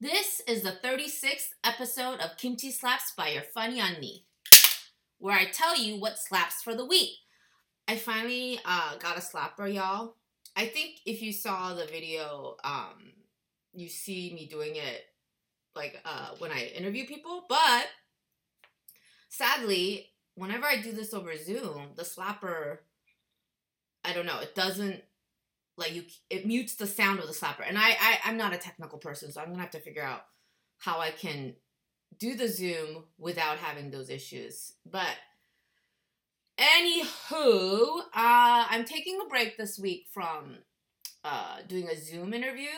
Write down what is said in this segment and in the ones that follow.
This is the 36th episode of Kimchi Slaps by your funny Unni, where I tell you what slaps for the week. I finally uh, got a slapper, y'all. I think if you saw the video, um, you see me doing it like uh, when I interview people, but sadly, whenever I do this over Zoom, the slapper, I don't know, it doesn't like you it mutes the sound of the slapper. And I, I i'm not a technical person so i'm gonna have to figure out how i can do the zoom without having those issues. But anywho uh i'm taking a break this week from uh doing a zoom interview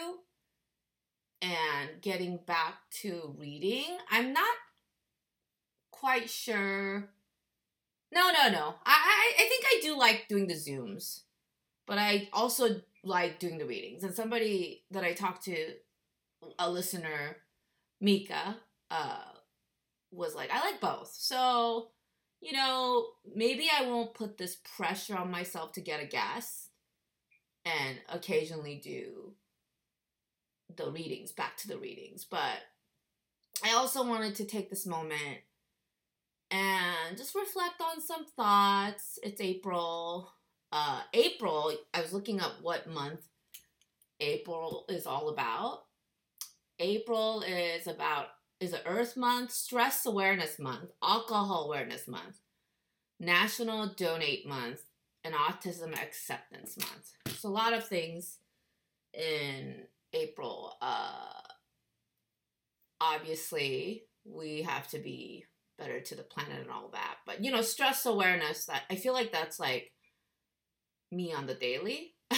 and getting back to reading. I'm not quite sure. No no no. I i, I think i do like doing the zooms but I also like doing the readings. And somebody that I talked to, a listener, Mika, uh, was like, I like both. So, you know, maybe I won't put this pressure on myself to get a guest and occasionally do the readings, back to the readings. But I also wanted to take this moment and just reflect on some thoughts. It's April uh, April, I was looking up what month April is all about. April is about is an Earth Month, Stress Awareness Month, Alcohol Awareness Month, National Donate Month, and Autism Acceptance Month. So a lot of things in April. Uh, obviously, we have to be better to the planet and all that. But you know, stress awareness. That I feel like that's like me on the daily.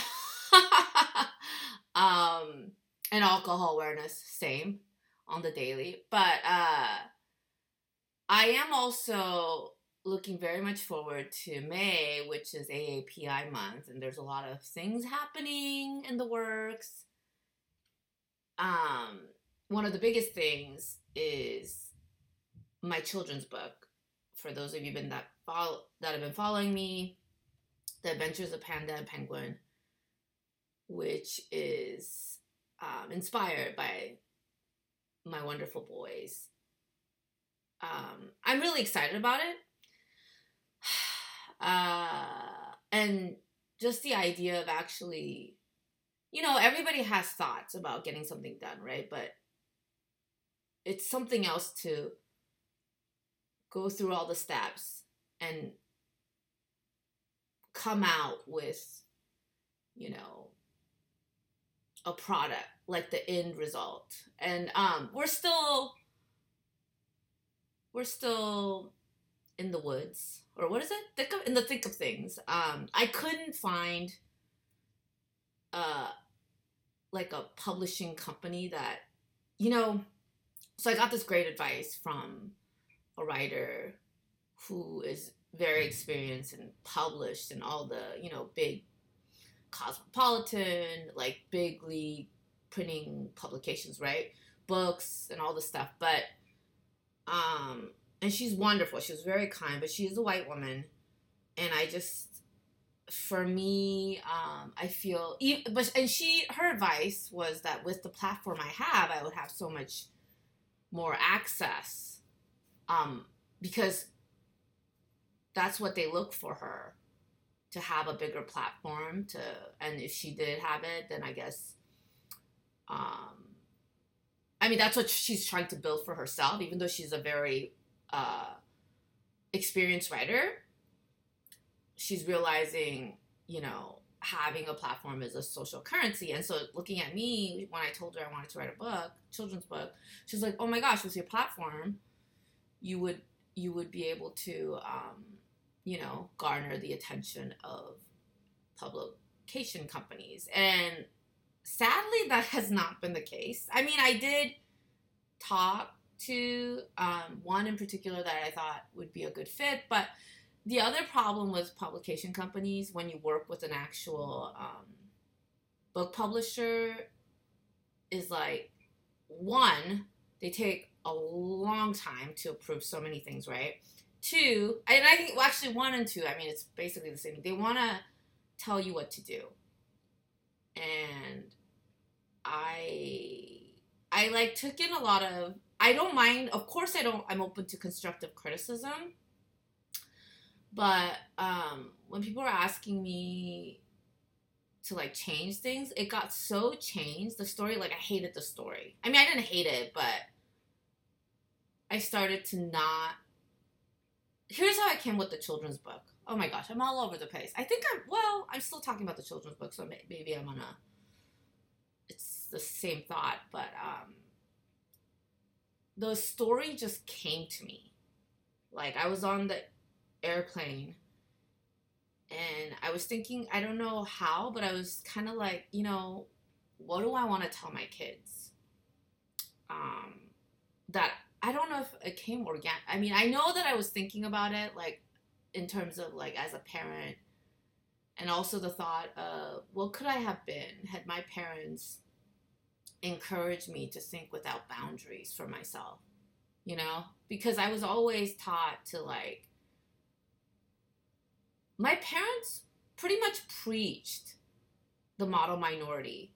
um, and alcohol awareness, same on the daily. But uh, I am also looking very much forward to May, which is AAPI month, and there's a lot of things happening in the works. Um, one of the biggest things is my children's book. For those of you been that follow that have been following me, the Adventures of Panda and Penguin, which is um, inspired by my wonderful boys. Um, I'm really excited about it. Uh, and just the idea of actually, you know, everybody has thoughts about getting something done, right? But it's something else to go through all the steps and come out with, you know, a product like the end result. And um, we're still we're still in the woods or what is it? Thick of, in the thick of things. Um, I couldn't find uh like a publishing company that you know so I got this great advice from a writer who is very experienced and published and all the you know big cosmopolitan like big league printing publications right? Books and all this stuff. But um and she's wonderful. She was very kind but she is a white woman. And i just for me um i feel but and she her advice was that with the platform i have i would have so much more access um because that's what they look for her to have a bigger platform to and if she did have it then i guess um i mean that's what she's trying to build for herself even though she's a very uh experienced writer. She's realizing you know having a platform is a social currency. And so looking at me when i told her i wanted to write a book children's book she's like oh my gosh with your platform you would you would be able to um you know, garner the attention of publication companies. And sadly, that has not been the case. I mean, I did talk to um, one in particular that I thought would be a good fit, but the other problem with publication companies when you work with an actual um, book publisher is like one, they take a long time to approve so many things, right? Two, and I think well, actually one and two. I mean, it's basically the same. They want to tell you what to do, and I I like took in a lot of I don't mind of course I don't I'm open to constructive criticism. But um when people are asking me to like change things, it got so changed. The story, like I hated the story. I mean I didn't hate it, but I started to not here's how I came with the children's book. Oh my gosh, I'm all over the place. I think I'm well. I'm still talking about the children's book, so maybe I'm gonna. It's the same thought, but um, the story just came to me. Like I was on the airplane, and I was thinking, I don't know how, but I was kind of like, you know, what do I want to tell my kids? Um, that I don't know if it came organic. I mean, I know that I was thinking about it, like in terms of like as a parent, and also the thought of what could I have been had my parents encouraged me to think without boundaries for myself, you know, because I was always taught to like. My parents pretty much preached the model minority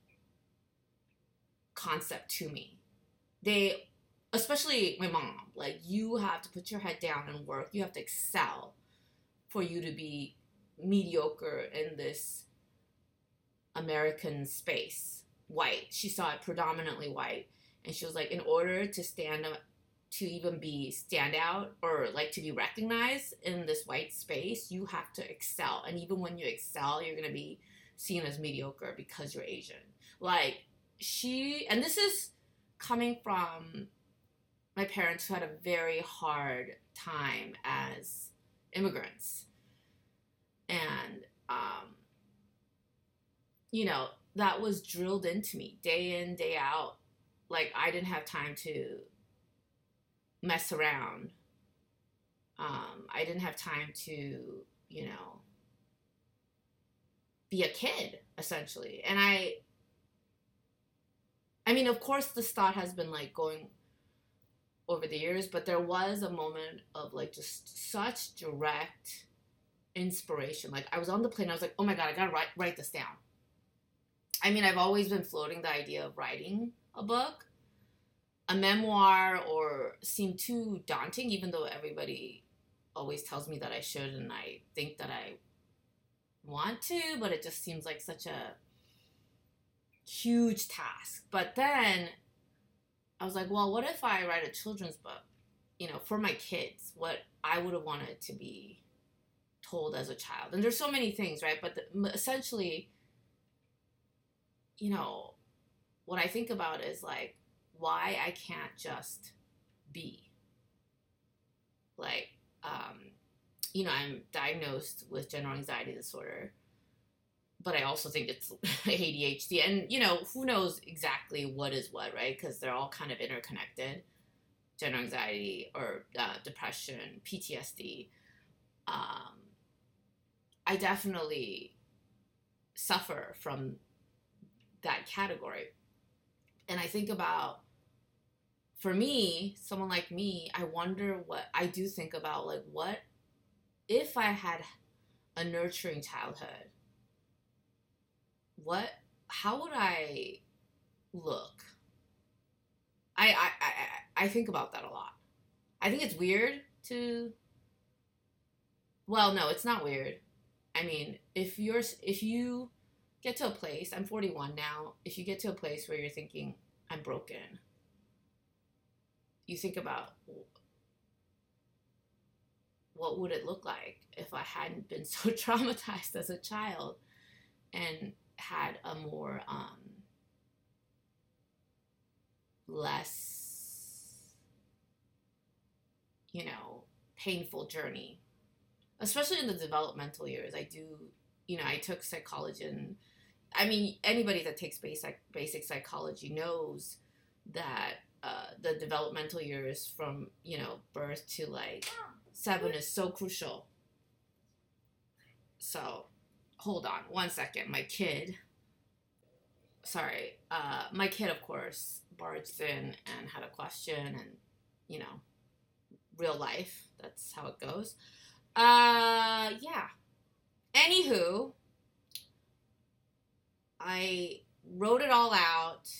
concept to me. They especially my mom, like you have to put your head down and work. You have to excel for you to be mediocre in this American space. White. She saw it predominantly white. And she was like, in order to stand up to even be stand out or like to be recognized in this white space, you have to excel. And even when you excel, you're gonna be seen as mediocre because you're Asian. Like she and this is coming from my parents who had a very hard time as immigrants. And, um, you know, that was drilled into me day in, day out. Like, I didn't have time to mess around. Um, I didn't have time to, you know, be a kid, essentially. And I, I mean, of course, this thought has been like going over the years, but there was a moment of like just such direct inspiration. Like I was on the plane, I was like, oh my god, I gotta write write this down. I mean, I've always been floating the idea of writing a book. A memoir or seemed too daunting, even though everybody always tells me that I should and I think that I want to, but it just seems like such a huge task. But then I was like, well, what if I write a children's book, you know, for my kids, what I would have wanted to be told as a child. And there's so many things, right? But the, essentially, you know, what I think about is like why I can't just be. Like, um, you know, I'm diagnosed with general anxiety disorder but I also think it's ADHD. And, you know, who knows exactly what is what, right? Because they're all kind of interconnected general anxiety or uh, depression, PTSD. Um, I definitely suffer from that category. And I think about, for me, someone like me, I wonder what I do think about, like, what if I had a nurturing childhood? What how would I look? I, I I I think about that a lot. I think it's weird to well, no, it's not weird. I mean, if you're if you get to a place, I'm 41 now, if you get to a place where you're thinking I'm broken, you think about what would it look like if I hadn't been so traumatized as a child and had a more um, less, you know, painful journey, especially in the developmental years. I do, you know, I took psychology, and I mean, anybody that takes basic basic psychology knows that uh, the developmental years from you know birth to like seven is so crucial. So hold on one second. My kid, sorry, uh, my kid, of course, barged in and had a question, and you know, real life. That's how it goes. Uh, yeah. Anywho, I wrote it all out.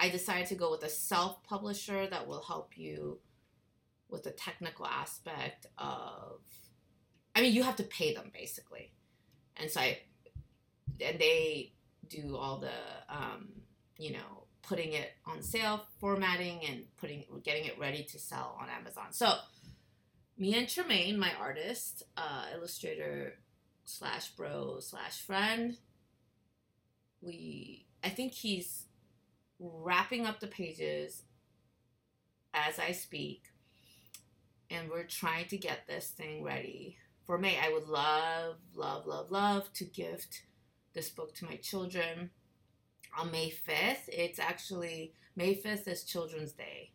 I decided to go with a self publisher that will help you with the technical aspect of I mean you have to pay them basically. And so I and they do all the um, you know putting it on sale, formatting, and putting getting it ready to sell on Amazon. So me and Tremaine, my artist, uh, illustrator slash bro slash friend, we I think he's wrapping up the pages as I speak, and we're trying to get this thing ready for May. I would love, love, love, love to gift this book to my children on May 5th. It's actually May 5th is Children's Day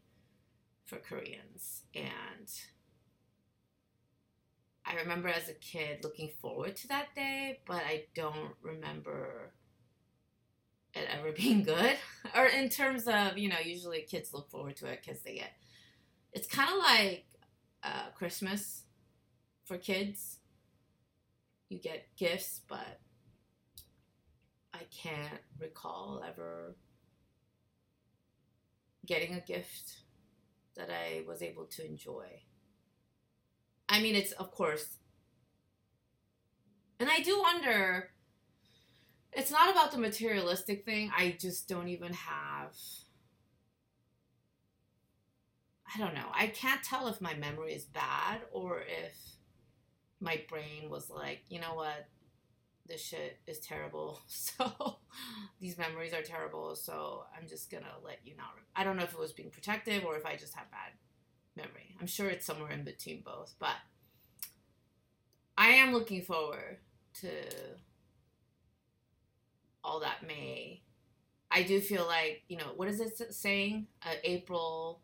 for Koreans. And I remember as a kid looking forward to that day, but I don't remember it ever being good. or in terms of, you know, usually kids look forward to it because they get. It's kind of like uh, Christmas for kids. You get gifts, but I can't recall ever getting a gift that I was able to enjoy. I mean, it's of course, and I do wonder. It's not about the materialistic thing. I just don't even have. I don't know. I can't tell if my memory is bad or if my brain was like, you know what, this shit is terrible. So these memories are terrible. So I'm just gonna let you not. I don't know if it was being protective or if I just have bad memory. I'm sure it's somewhere in between both. But I am looking forward to all that May. I do feel like you know what is it saying? Uh, April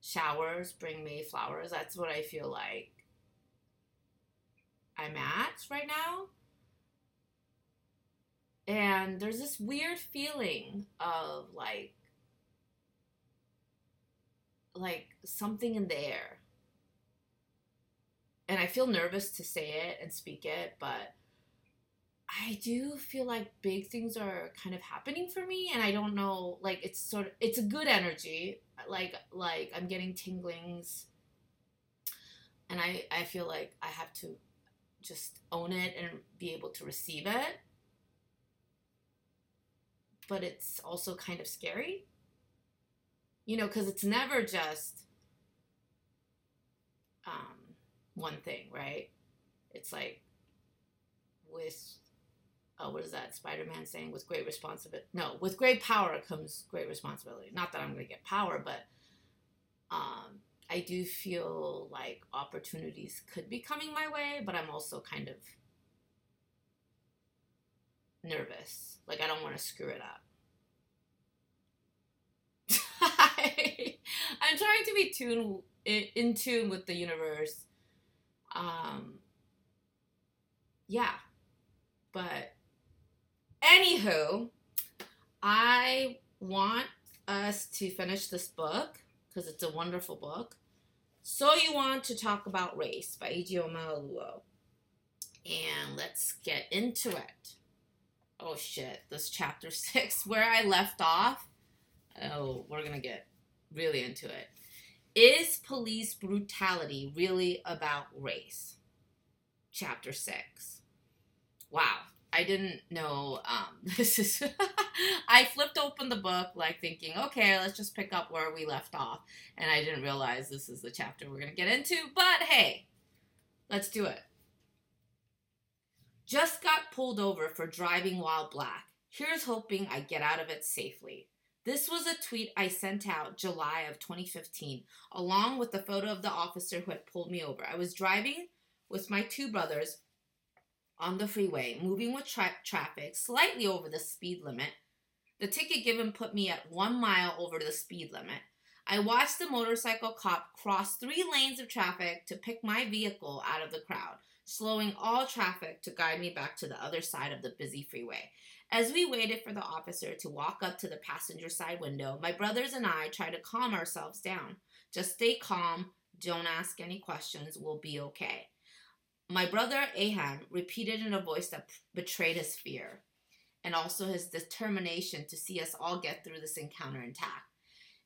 showers bring May flowers. That's what I feel like I'm at right now. And there's this weird feeling of like like something in the air. And i feel nervous to say it and speak it but i do feel like big things are kind of happening for me and i don't know like it's sort of it's a good energy. Like like i'm getting tinglings. And i i feel like i have to just own it and be able to receive it but it's also kind of scary. You know, because it's never just um, one thing, right? It's like with oh, what is that Spider Man saying? With great responsibility. No, with great power comes great responsibility. Not that I'm going to get power, but um, I do feel like opportunities could be coming my way, but I'm also kind of nervous. Like I don't want to screw it up. I'm trying to be tuned in tune with the universe. Um, yeah, but anywho, I want us to finish this book because it's a wonderful book. So You Want to Talk About Race by Ijeoma Oluo. And let's get into it. Oh shit, this chapter six, where I left off. Oh, we're gonna get really into it. Is police brutality really about race? Chapter six. Wow, I didn't know um, this is. I flipped open the book like thinking, okay, let's just pick up where we left off, and I didn't realize this is the chapter we're gonna get into. But hey, let's do it. Just got pulled over for driving while black. Here's hoping I get out of it safely. This was a tweet I sent out July of 2015, along with the photo of the officer who had pulled me over. I was driving with my two brothers on the freeway, moving with tra- traffic slightly over the speed limit. The ticket given put me at one mile over the speed limit. I watched the motorcycle cop cross three lanes of traffic to pick my vehicle out of the crowd slowing all traffic to guide me back to the other side of the busy freeway. As we waited for the officer to walk up to the passenger side window, my brothers and I tried to calm ourselves down. Just stay calm, don't ask any questions, we'll be okay. My brother Aham repeated in a voice that betrayed his fear. and also his determination to see us all get through this encounter intact.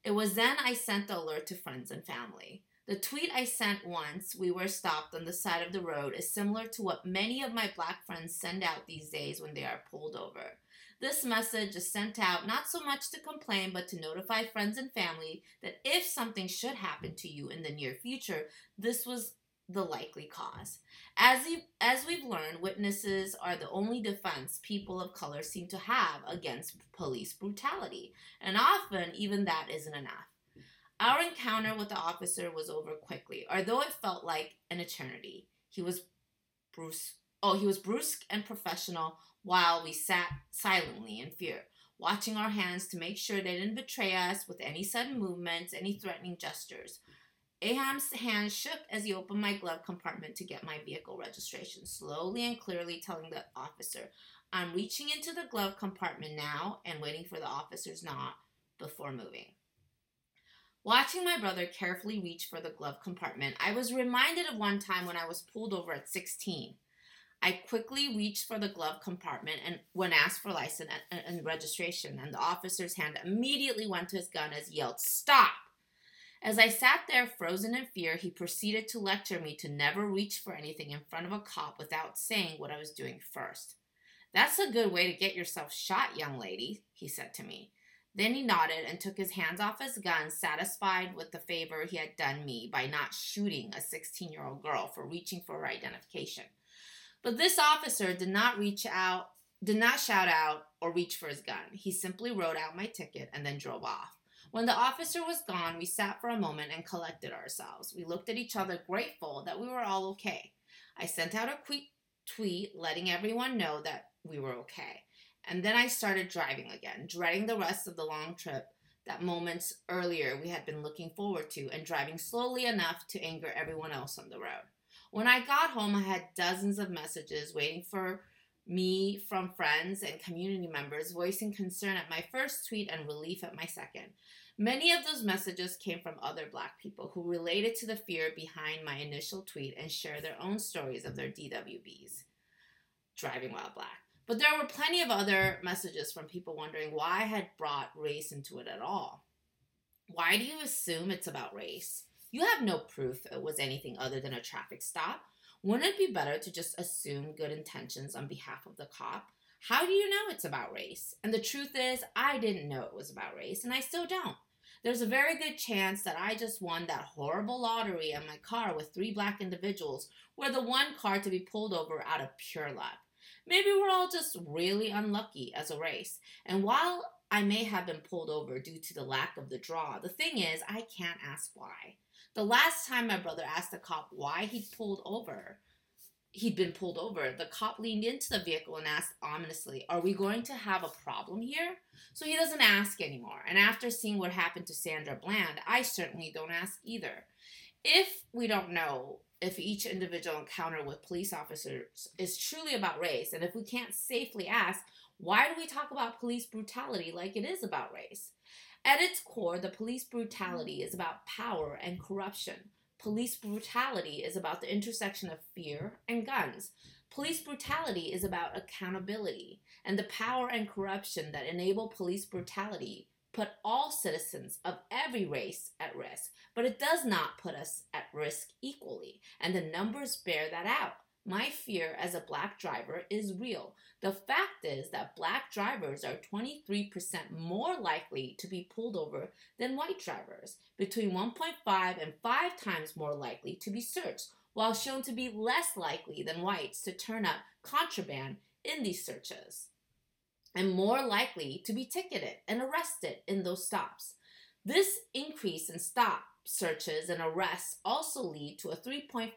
It was then I sent the alert to friends and family. The tweet I sent once we were stopped on the side of the road is similar to what many of my black friends send out these days when they are pulled over. This message is sent out not so much to complain, but to notify friends and family that if something should happen to you in the near future, this was the likely cause. As, we, as we've learned, witnesses are the only defense people of color seem to have against police brutality, and often even that isn't enough. Our encounter with the officer was over quickly, although it felt like an eternity. He was Bruce. Oh, he was brusque and professional while we sat silently in fear, watching our hands to make sure they didn't betray us with any sudden movements, any threatening gestures. Aham's hand shook as he opened my glove compartment to get my vehicle registration, slowly and clearly telling the officer, I'm reaching into the glove compartment now and waiting for the officer's nod before moving. Watching my brother carefully reach for the glove compartment, I was reminded of one time when I was pulled over at 16. I quickly reached for the glove compartment and when asked for license and, and registration, and the officer's hand immediately went to his gun as he yelled, Stop! As I sat there frozen in fear, he proceeded to lecture me to never reach for anything in front of a cop without saying what I was doing first. That's a good way to get yourself shot, young lady, he said to me. Then he nodded and took his hands off his gun, satisfied with the favor he had done me by not shooting a 16 year old girl for reaching for her identification. But this officer did not reach out, did not shout out or reach for his gun. He simply wrote out my ticket and then drove off. When the officer was gone, we sat for a moment and collected ourselves. We looked at each other, grateful that we were all okay. I sent out a quick tweet letting everyone know that we were okay. And then I started driving again, dreading the rest of the long trip that moments earlier we had been looking forward to and driving slowly enough to anger everyone else on the road. When I got home, I had dozens of messages waiting for me from friends and community members voicing concern at my first tweet and relief at my second. Many of those messages came from other black people who related to the fear behind my initial tweet and shared their own stories of their DWBs, driving while black. But there were plenty of other messages from people wondering why I had brought race into it at all. Why do you assume it's about race? You have no proof it was anything other than a traffic stop. Wouldn't it be better to just assume good intentions on behalf of the cop? How do you know it's about race? And the truth is, I didn't know it was about race, and I still don't. There's a very good chance that I just won that horrible lottery in my car with three black individuals, were the one car to be pulled over out of pure luck. Maybe we're all just really unlucky as a race. And while I may have been pulled over due to the lack of the draw, the thing is, I can't ask why. The last time my brother asked the cop why he'd pulled over, he'd been pulled over, the cop leaned into the vehicle and asked ominously, Are we going to have a problem here? So he doesn't ask anymore. And after seeing what happened to Sandra Bland, I certainly don't ask either. If we don't know if each individual encounter with police officers is truly about race, and if we can't safely ask, why do we talk about police brutality like it is about race? At its core, the police brutality is about power and corruption. Police brutality is about the intersection of fear and guns. Police brutality is about accountability and the power and corruption that enable police brutality put all citizens of every race at risk, but it does not put us at risk equally, and the numbers bear that out. My fear as a black driver is real. The fact is that black drivers are 23% more likely to be pulled over than white drivers, between 1.5 and 5 times more likely to be searched, while shown to be less likely than whites to turn up contraband in these searches and more likely to be ticketed and arrested in those stops. This increase in stop searches and arrests also lead to a 3.5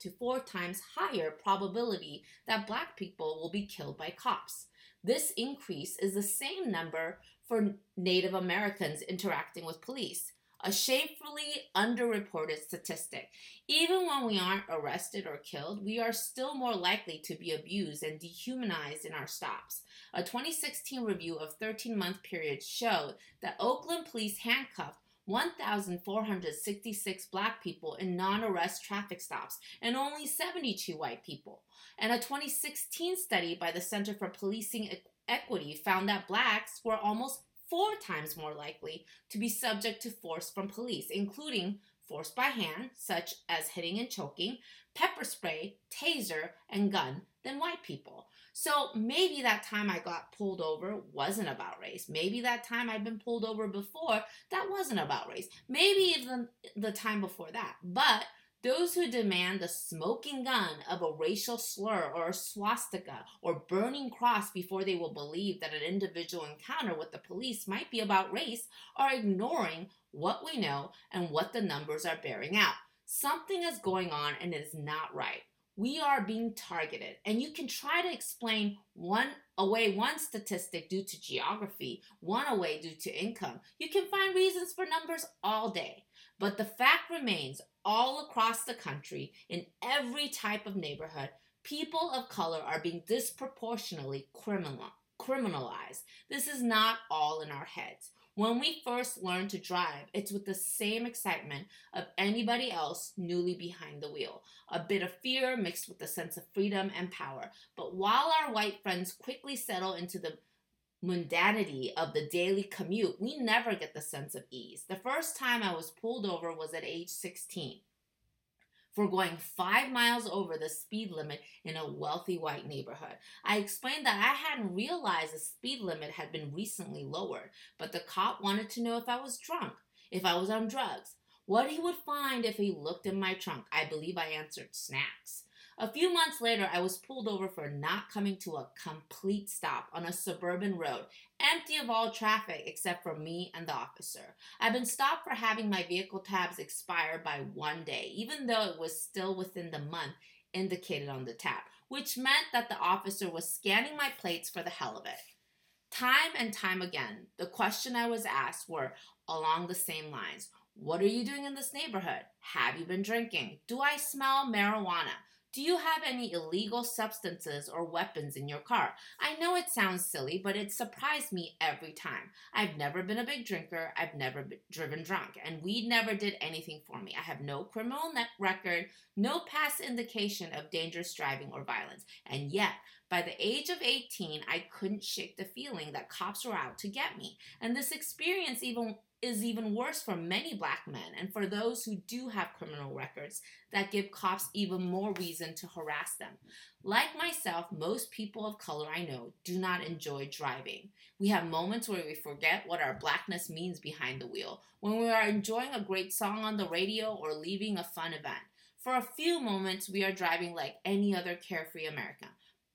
to 4 times higher probability that black people will be killed by cops. This increase is the same number for Native Americans interacting with police a shamefully underreported statistic. Even when we aren't arrested or killed, we are still more likely to be abused and dehumanized in our stops. A 2016 review of 13 month periods showed that Oakland police handcuffed 1,466 black people in non arrest traffic stops and only 72 white people. And a 2016 study by the Center for Policing Equity found that blacks were almost four times more likely to be subject to force from police, including force by hand, such as hitting and choking, pepper spray, taser, and gun, than white people. So maybe that time I got pulled over wasn't about race. Maybe that time I'd been pulled over before, that wasn't about race. Maybe even the time before that. But those who demand the smoking gun of a racial slur or a swastika or burning cross before they will believe that an individual encounter with the police might be about race are ignoring what we know and what the numbers are bearing out. Something is going on and it is not right we are being targeted. And you can try to explain one away one statistic due to geography one away due to income. You can find reasons for numbers all day. But the fact remains all across the country in every type of neighborhood people of color are being disproportionately criminal, criminalized. This is not all in our heads when we first learn to drive, it's with the same excitement of anybody else newly behind the wheel. A bit of fear mixed with a sense of freedom and power. But while our white friends quickly settle into the mundanity of the daily commute, we never get the sense of ease. The first time I was pulled over was at age 16 for going five miles over the speed limit in a wealthy white neighborhood. I explained that I hadn't realized the speed limit had been recently lowered, but the cop wanted to know if I was drunk, if I was on drugs, what he would find if he looked in my trunk. I believe I answered snacks. A few months later, I was pulled over for not coming to a complete stop on a suburban road, empty of all traffic except for me and the officer. I've been stopped for having my vehicle tabs expire by one day, even though it was still within the month indicated on the tab, which meant that the officer was scanning my plates for the hell of it. Time and time again, the question I was asked were along the same lines. What are you doing in this neighborhood? Have you been drinking? Do I smell marijuana? Do you have any illegal substances or weapons in your car? I know it sounds silly, but it surprised me every time. I've never been a big drinker, I've never been driven drunk, and weed never did anything for me. I have no criminal record, no past indication of dangerous driving or violence. And yet, by the age of 18, I couldn't shake the feeling that cops were out to get me. And this experience even is even worse for many black men and for those who do have criminal records that give cops even more reason to harass them. Like myself, most people of color I know do not enjoy driving. We have moments where we forget what our blackness means behind the wheel, when we are enjoying a great song on the radio or leaving a fun event. For a few moments, we are driving like any other carefree American.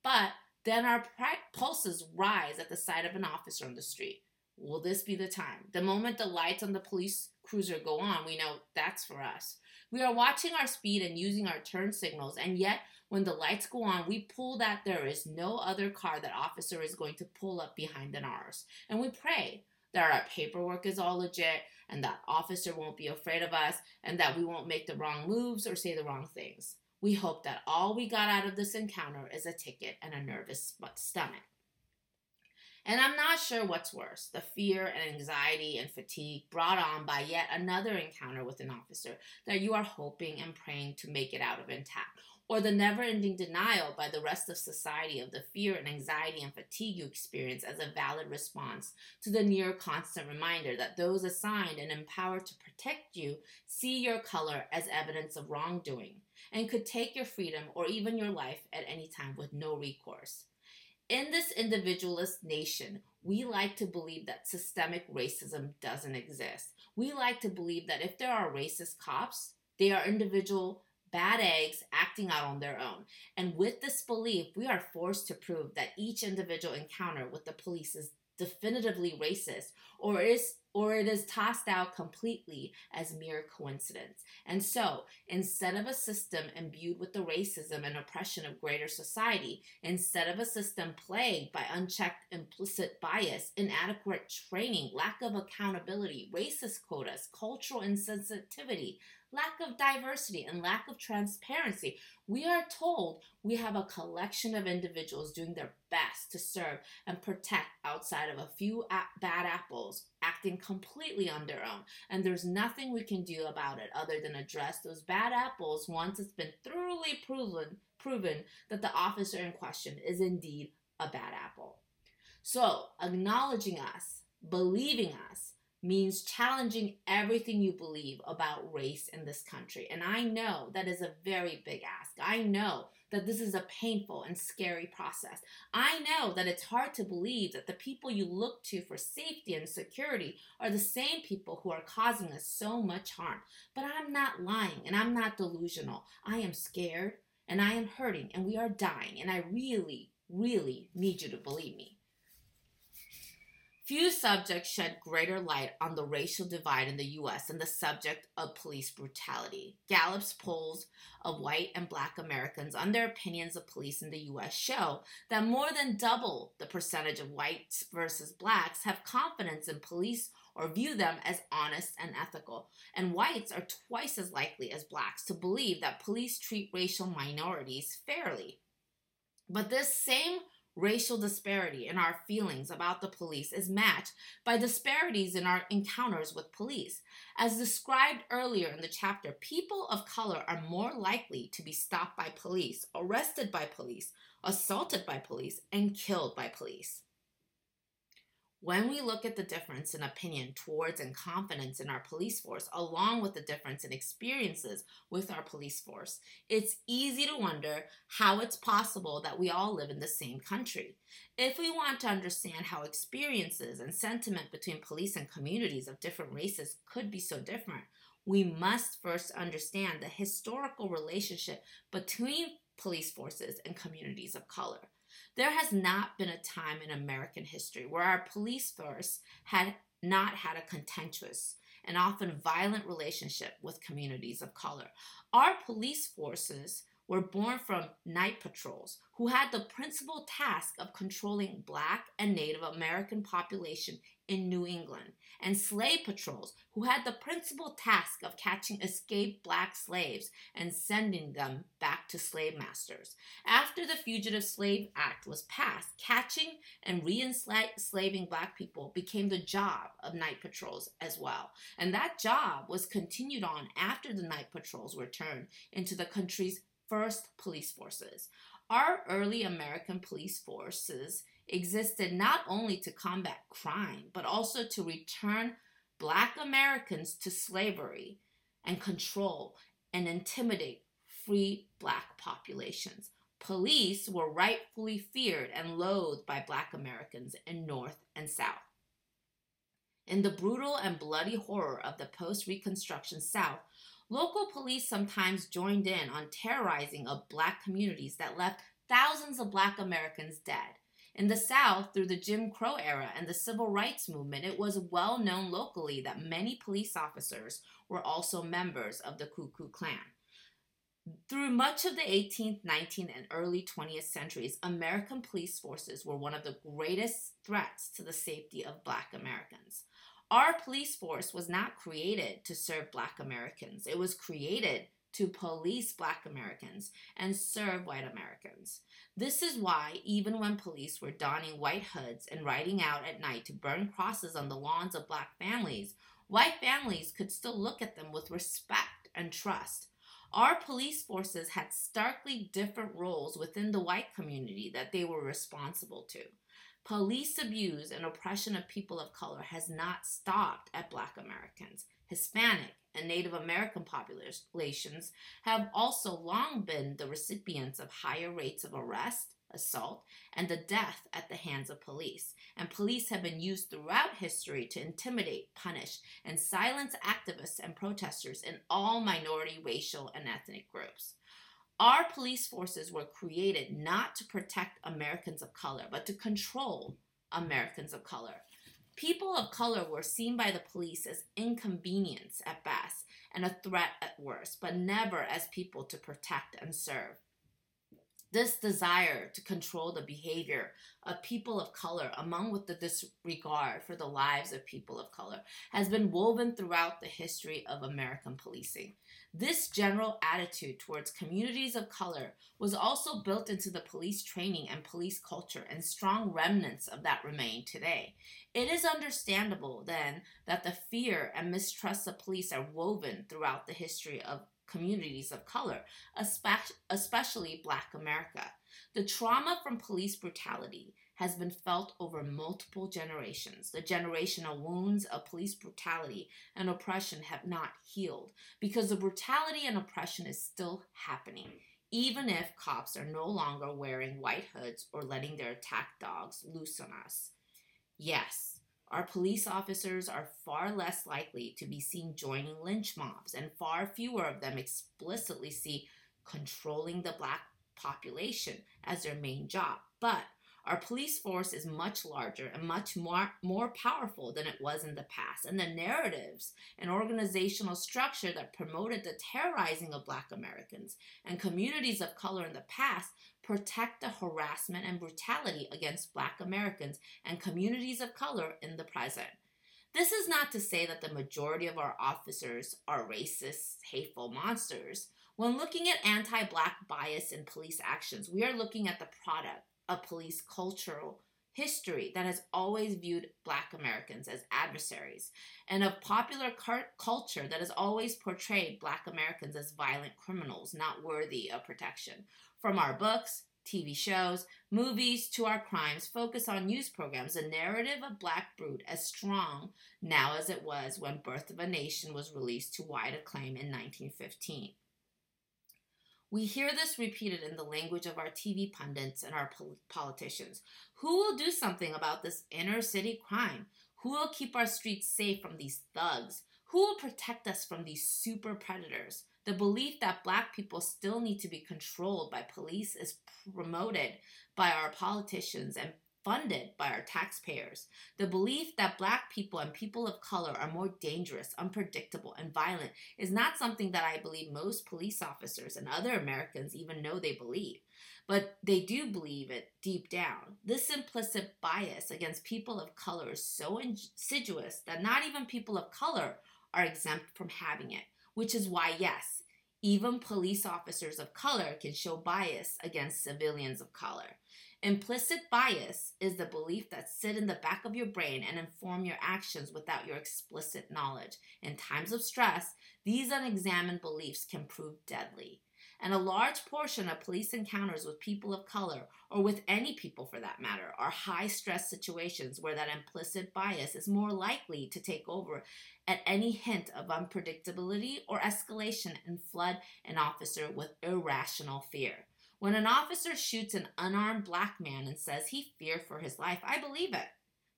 But then our pulses rise at the sight of an officer on the street. Will this be the time? The moment the lights on the police cruiser go on, we know that's for us. We are watching our speed and using our turn signals, and yet when the lights go on, we pull that there is no other car that officer is going to pull up behind than ours. And we pray that our paperwork is all legit and that officer won't be afraid of us and that we won't make the wrong moves or say the wrong things. We hope that all we got out of this encounter is a ticket and a nervous stomach. And I'm not sure what's worse the fear and anxiety and fatigue brought on by yet another encounter with an officer that you are hoping and praying to make it out of intact, or the never ending denial by the rest of society of the fear and anxiety and fatigue you experience as a valid response to the near constant reminder that those assigned and empowered to protect you see your color as evidence of wrongdoing and could take your freedom or even your life at any time with no recourse. In this individualist nation, we like to believe that systemic racism doesn't exist. We like to believe that if there are racist cops, they are individual bad eggs acting out on their own. And with this belief, we are forced to prove that each individual encounter with the police is definitively racist or is or it is tossed out completely as mere coincidence. And so, instead of a system imbued with the racism and oppression of greater society, instead of a system plagued by unchecked implicit bias, inadequate training, lack of accountability, racist quotas, cultural insensitivity, lack of diversity, and lack of transparency, we are told we have a collection of individuals doing their best to serve and protect outside of a few bad apples acting completely on their own. And there's nothing we can do about it other than address those bad apples once it's been thoroughly proven proven that the officer in question is indeed a bad apple. So, acknowledging us, believing us, means challenging everything you believe about race in this country. And I know that is a very big ask. I know that this is a painful and scary process. I know that it's hard to believe that the people you look to for safety and security are the same people who are causing us so much harm. But I'm not lying and I'm not delusional. I am scared and I am hurting and we are dying. And I really, really need you to believe me. Few subjects shed greater light on the racial divide in the U.S. than the subject of police brutality. Gallup's polls of white and black Americans on their opinions of police in the U.S. show that more than double the percentage of whites versus blacks have confidence in police or view them as honest and ethical. And whites are twice as likely as blacks to believe that police treat racial minorities fairly. But this same racial disparity in our feelings about the police is matched by disparities in our encounters with police. As described earlier in the chapter, people of color are more likely to be stopped by police, arrested by police, assaulted by police, and killed by police. When we look at the difference in opinion towards and confidence in our police force, along with the difference in experiences with our police force, it's easy to wonder how it's possible that we all live in the same country. If we want to understand how experiences and sentiment between police and communities of different races could be so different, we must first understand the historical relationship between police forces and communities of color. There has not been a time in American history where our police force had not had a contentious and often violent relationship with communities of color. Our police forces were born from night patrols who had the principal task of controlling black and Native American population in New England, and slave patrols who had the principal task of catching escaped black slaves and sending them back to slave masters. After the Fugitive Slave Act was passed, catching and re-enslaving black people became the job of night patrols as well. And that job was continued on after the night patrols were turned into the country's first police forces. Our early American police forces existed not only to combat crime, but also to return Black Americans to slavery and control and intimidate free Black populations. Police were rightfully feared and loathed by Black Americans in North and South. In the brutal and bloody horror of the post Reconstruction South, local police sometimes joined in on terrorizing of Black communities that left thousands of Black Americans dead. In the South, through the Jim Crow era and the civil rights movement, it was well known locally that many police officers were also members of the Ku Klux Klan. Through much of the 18th, 19th, and early 20th centuries, American police forces were one of the greatest threats to the safety of Black Americans. Our police force was not created to serve Black Americans, it was created to police Black Americans and serve white Americans. This is why, even when police were donning white hoods and riding out at night to burn crosses on the lawns of Black families, white families could still look at them with respect and trust. Our police forces had starkly different roles within the white community that they were responsible to. Police abuse and oppression of people of color has not stopped at Black Americans, Hispanic, and Native American populations have also long been the recipients of higher rates of arrest, assault, and the death at the hands of police. And police have been used throughout history to intimidate, punish, and silence activists and protesters in all minority, racial, and ethnic groups. Our police forces were created not to protect Americans of color, but to control Americans of color. People of color were seen by the police as inconvenience at best and a threat at worst, but never as people to protect and serve. This desire to control the behavior of people of color, among with the disregard for the lives of people of color, has been woven throughout the history of American policing. This general attitude towards communities of color was also built into the police training and police culture, and strong remnants of that remain today. It is understandable, then, that the fear and mistrust of police are woven throughout the history of communities of color, especially Black America. The trauma from police brutality has been felt over multiple generations. The generational wounds of police brutality and oppression have not healed because the brutality and oppression is still happening, even if cops are no longer wearing white hoods or letting their attack dogs loose on us. Yes, our police officers are far less likely to be seen joining lynch mobs, and far fewer of them explicitly see controlling the black population as their main job. But our police force is much larger and much more, more powerful than it was in the past. And the narratives and organizational structure that promoted the terrorizing of Black Americans and communities of color in the past protect the harassment and brutality against Black Americans and communities of color in the present. This is not to say that the majority of our officers are racist, hateful monsters. When looking at anti Black bias in police actions, we are looking at the product of police cultural history that has always viewed black Americans as adversaries, and of popular culture that has always portrayed black Americans as violent criminals not worthy of protection. From our books, TV shows, movies to our crimes focus on news programs, the narrative of Black Brute as strong now as it was when Birth of a Nation was released to wide acclaim in 1915. We hear this repeated in the language of our TV pundits and our politicians. Who will do something about this inner city crime? Who will keep our streets safe from these thugs? Who will protect us from these super predators? The belief that black people still need to be controlled by police is promoted by our politicians and funded by our taxpayers. The belief that black people and people of color are more dangerous, unpredictable, and violent is not something that I believe most police officers and other Americans even know they believe. But they do believe it deep down. This implicit bias against people of color is so insidious that not even people of color are exempt from having it, which is why, yes, even police officers of color can show bias against civilians of color. Implicit bias is the belief that sit in the back of your brain and inform your actions without your explicit knowledge. In times of stress, these unexamined beliefs can prove deadly. And a large portion of police encounters with people of color, or with any people for that matter, are high stress situations where that implicit bias is more likely to take over at any hint of unpredictability or escalation and flood an officer with irrational fear. When an officer shoots an unarmed black man and says he feared for his life, I believe it.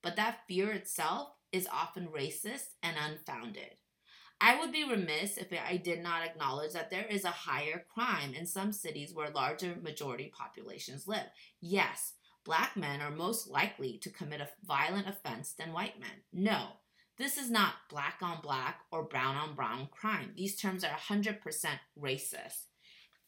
But that fear itself is often racist and unfounded. I would be remiss if I did not acknowledge that there is a higher crime in some cities where larger majority populations live. Yes, black men are most likely to commit a violent offense than white men. No, this is not black on black or brown on brown crime. These terms are 100% racist.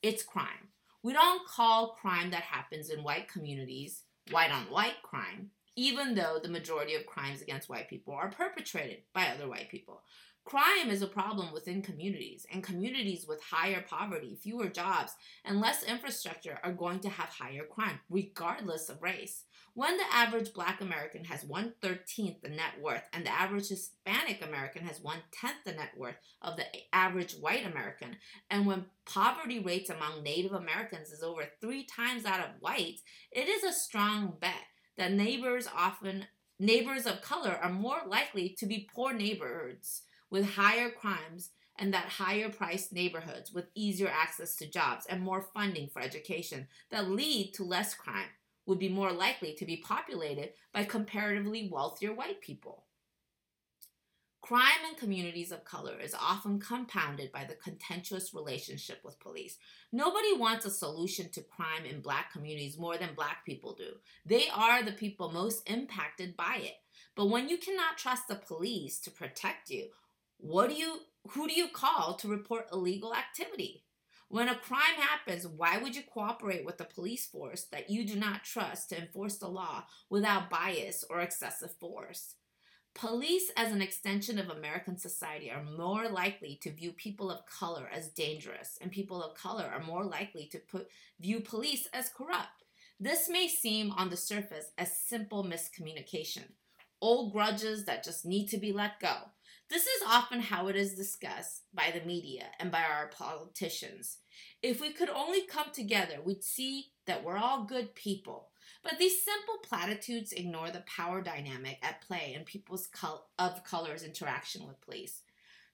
It's crime. We don't call crime that happens in white communities white on white crime, even though the majority of crimes against white people are perpetrated by other white people. Crime is a problem within communities, and communities with higher poverty, fewer jobs, and less infrastructure are going to have higher crime, regardless of race. When the average black American has one thirteenth the net worth, and the average Hispanic American has one tenth the net worth of the average white American, and when poverty rates among Native Americans is over three times that of whites, it is a strong bet that neighbors often neighbors of color are more likely to be poor neighborhoods with higher crimes and that higher priced neighborhoods with easier access to jobs and more funding for education that lead to less crime would be more likely to be populated by comparatively wealthier white people. Crime in communities of color is often compounded by the contentious relationship with police. Nobody wants a solution to crime in black communities more than black people do. They are the people most impacted by it. But when you cannot trust the police to protect you what do you who do you call to report illegal activity? When a crime happens, why would you cooperate with the police force that you do not trust to enforce the law without bias or excessive force? Police, as an extension of American society, are more likely to view people of color as dangerous, and people of color are more likely to put, view police as corrupt. This may seem on the surface as simple miscommunication, old grudges that just need to be let go. This is often how it is discussed by the media and by our politicians. If we could only come together, we'd see that we're all good people. But these simple platitudes ignore the power dynamic at play in people's col- of color's interaction with police.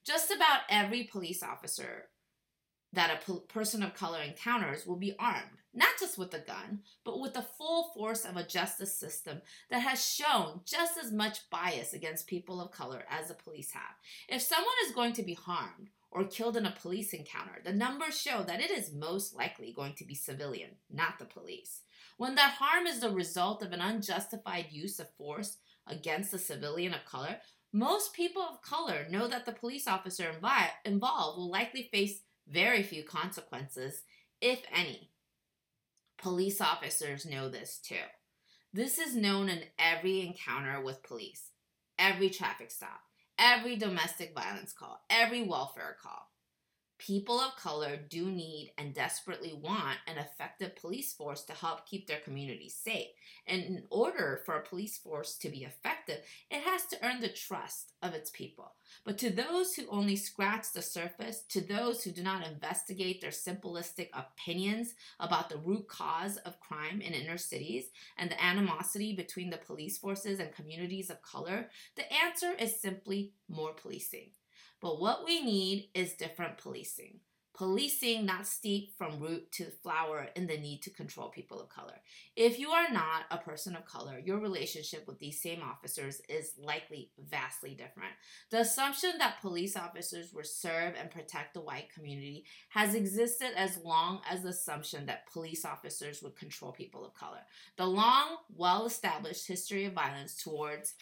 Just about every police officer that a person of color encounters will be armed, not just with a gun, but with the full force of a justice system that has shown just as much bias against people of color as the police have. If someone is going to be harmed or killed in a police encounter, the numbers show that it is most likely going to be civilian, not the police. When that harm is the result of an unjustified use of force against a civilian of color, most people of color know that the police officer invi- involved will likely face very few consequences, if any. Police officers know this too. This is known in every encounter with police, every traffic stop, every domestic violence call, every welfare call. People of color do need and desperately want an effective police force to help keep their communities safe. And in order for a police force to be effective, it has to earn the trust of its people. But to those who only scratch the surface, to those who do not investigate their simplistic opinions about the root cause of crime in inner cities and the animosity between the police forces and communities of color, the answer is simply more policing. But what we need is different policing. Policing not steeped from root to flower in the need to control people of color. If you are not a person of color, your relationship with these same officers is likely vastly different. The assumption that police officers will serve and protect the white community has existed as long as the assumption that police officers would control people of color. The long, well established history of violence towards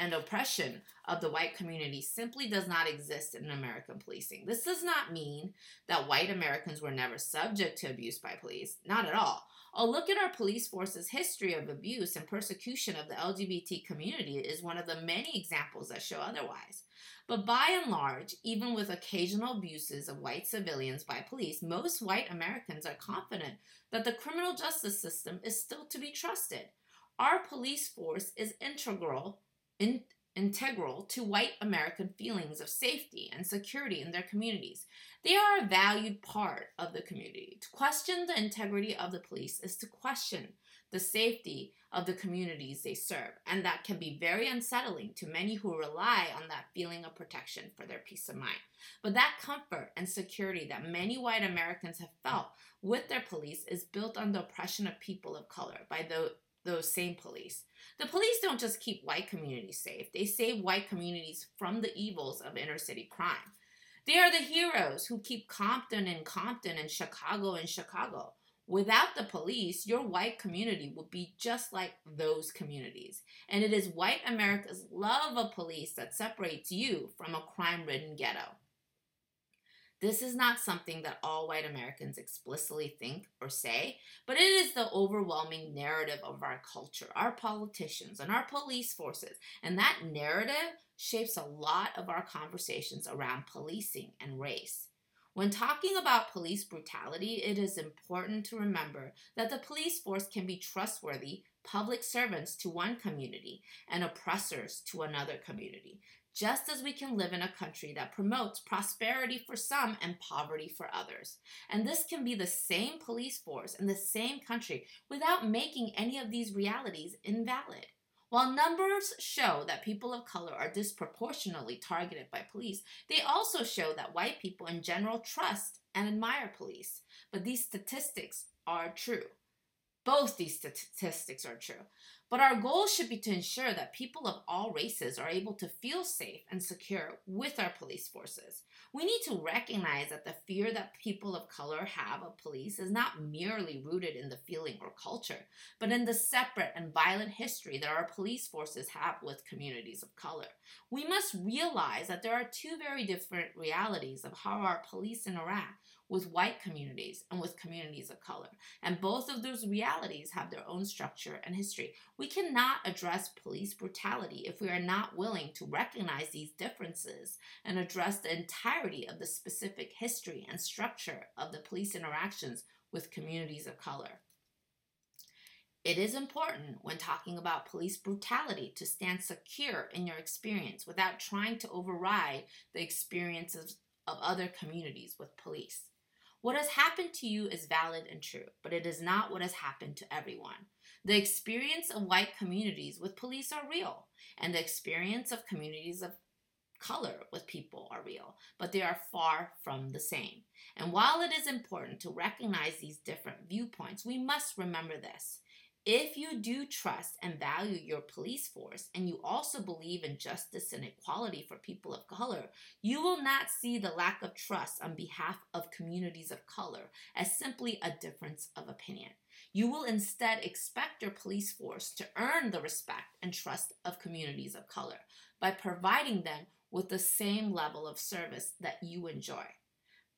and oppression of the white community simply does not exist in American policing. This does not mean that white Americans were never subject to abuse by police, not at all. A look at our police force's history of abuse and persecution of the LGBT community is one of the many examples that show otherwise. But by and large, even with occasional abuses of white civilians by police, most white Americans are confident that the criminal justice system is still to be trusted. Our police force is integral in, integral to white American feelings of safety and security in their communities. They are a valued part of the community. To question the integrity of the police is to question the safety of the communities they serve, and that can be very unsettling to many who rely on that feeling of protection for their peace of mind. But that comfort and security that many white Americans have felt with their police is built on the oppression of people of color by the those same police. The police don't just keep white communities safe, they save white communities from the evils of inner city crime. They are the heroes who keep Compton and Compton and Chicago and Chicago. Without the police, your white community would be just like those communities. And it is white America's love of police that separates you from a crime ridden ghetto. This is not something that all white Americans explicitly think or say, but it is the overwhelming narrative of our culture, our politicians, and our police forces. And that narrative shapes a lot of our conversations around policing and race. When talking about police brutality, it is important to remember that the police force can be trustworthy public servants to one community and oppressors to another community just as we can live in a country that promotes prosperity for some and poverty for others. And this can be the same police force in the same country without making any of these realities invalid. While numbers show that people of color are disproportionately targeted by police, they also show that white people in general trust and admire police. But these statistics are true. Both these statistics are true. But our goal should be to ensure that people of all races are able to feel safe and secure with our police forces. We need to recognize that the fear that people of color have of police is not merely rooted in the feeling or culture, but in the separate and violent history that our police forces have with communities of color. We must realize that there are two very different realities of how our police interact with white communities and with communities of color. And both of those realities have their own structure and history. We cannot address police brutality if we are not willing to recognize these differences and address the entirety of the specific history and structure of the police interactions with communities of color. It is important when talking about police brutality to stand secure in your experience without trying to override the experiences of other communities with police. What has happened to you is valid and true, but it is not what has happened to everyone. The experience of white communities with police are real, and the experience of communities of color with people are real, but they are far from the same. And while it is important to recognize these different viewpoints, we must remember this. If you do trust and value your police force and you also believe in justice and equality for people of color, you will not see the lack of trust on behalf of communities of color as simply a difference of opinion. You will instead expect your police force to earn the respect and trust of communities of color by providing them with the same level of service that you enjoy.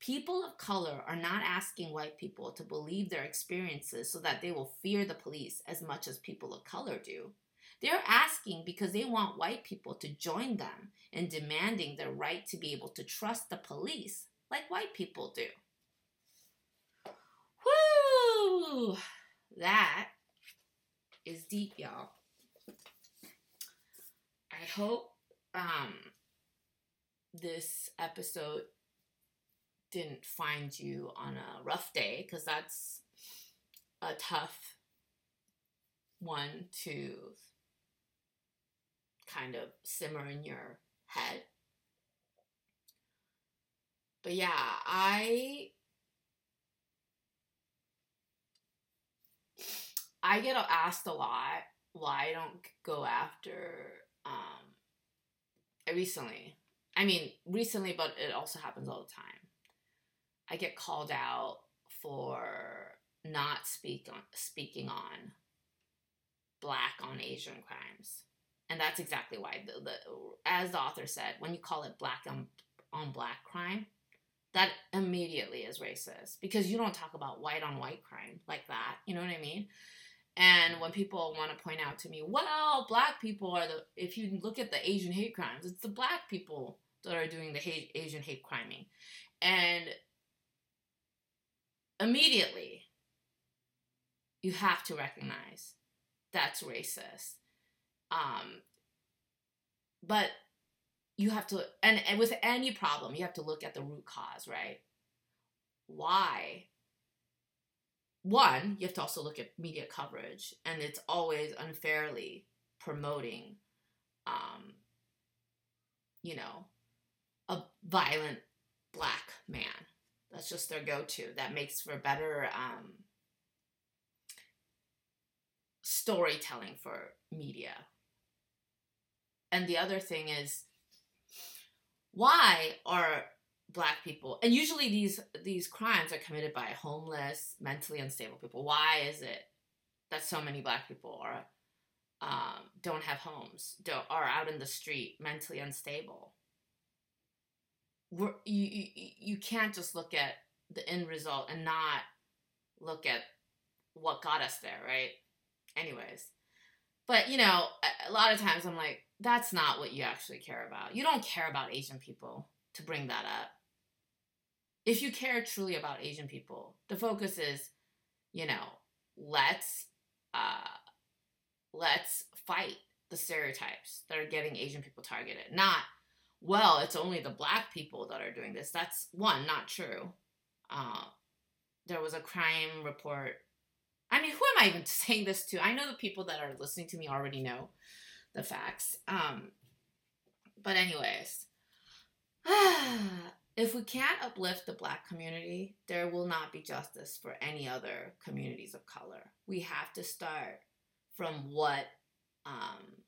People of color are not asking white people to believe their experiences so that they will fear the police as much as people of color do. They're asking because they want white people to join them in demanding their right to be able to trust the police like white people do. Whoo! That is deep, y'all. I hope um, this episode didn't find you on a rough day because that's a tough one to kind of simmer in your head. But yeah, I I get asked a lot why I don't go after um recently. I mean, recently, but it also happens all the time. I get called out for not speak on, speaking on black on Asian crimes. And that's exactly why the, the as the author said, when you call it black on on black crime, that immediately is racist because you don't talk about white on white crime like that. You know what I mean? And when people want to point out to me, well, black people are the, if you look at the Asian hate crimes, it's the black people that are doing the hate, Asian hate criming. And immediately you have to recognize that's racist. Um, but you have to, and, and with any problem, you have to look at the root cause, right? Why? One, you have to also look at media coverage, and it's always unfairly promoting, um, you know, a violent black man that's just their go-to. That makes for better um, storytelling for media. And the other thing is, why are black people and usually these these crimes are committed by homeless, mentally unstable people? Why is it that so many black people are um, don't have homes, don't, are out in the street, mentally unstable? You, you you can't just look at the end result and not look at what got us there, right? Anyways, but you know, a lot of times I'm like, that's not what you actually care about. You don't care about Asian people to bring that up. If you care truly about Asian people, the focus is, you know, let's uh, let's fight the stereotypes that are getting Asian people targeted, not well, it's only the black people that are doing this. That's one, not true. Uh, there was a crime report. I mean, who am I even saying this to? I know the people that are listening to me already know the facts. Um, but, anyways, if we can't uplift the black community, there will not be justice for any other communities of color. We have to start from what um,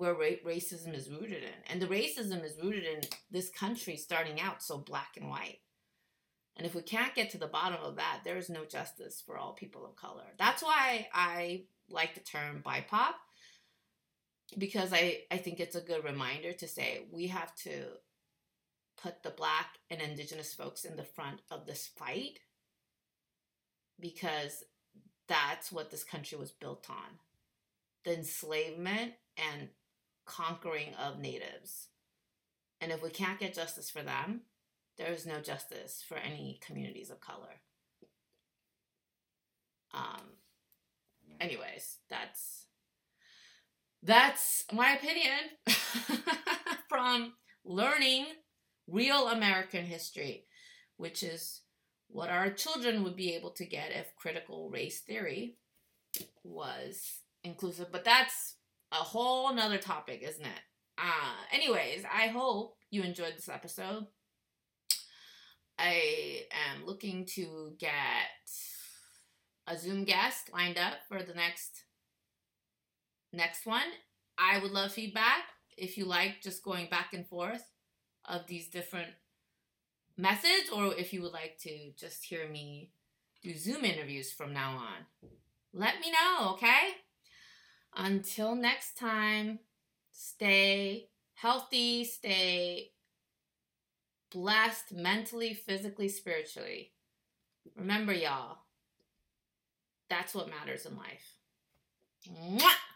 where ra- racism is rooted in. And the racism is rooted in this country starting out so black and white. And if we can't get to the bottom of that, there is no justice for all people of color. That's why I like the term BIPOC, because I, I think it's a good reminder to say we have to put the black and indigenous folks in the front of this fight because that's what this country was built on the enslavement and conquering of natives. And if we can't get justice for them, there is no justice for any communities of color. Um, anyways, that's that's my opinion from learning real American history, which is what our children would be able to get if critical race theory was inclusive. But that's a whole nother topic, isn't it? Uh, anyways, I hope you enjoyed this episode. I am looking to get a Zoom guest lined up for the next next one. I would love feedback if you like just going back and forth of these different methods or if you would like to just hear me do Zoom interviews from now on. Let me know, okay? Until next time, stay healthy, stay blessed mentally, physically, spiritually. Remember, y'all, that's what matters in life. Mwah!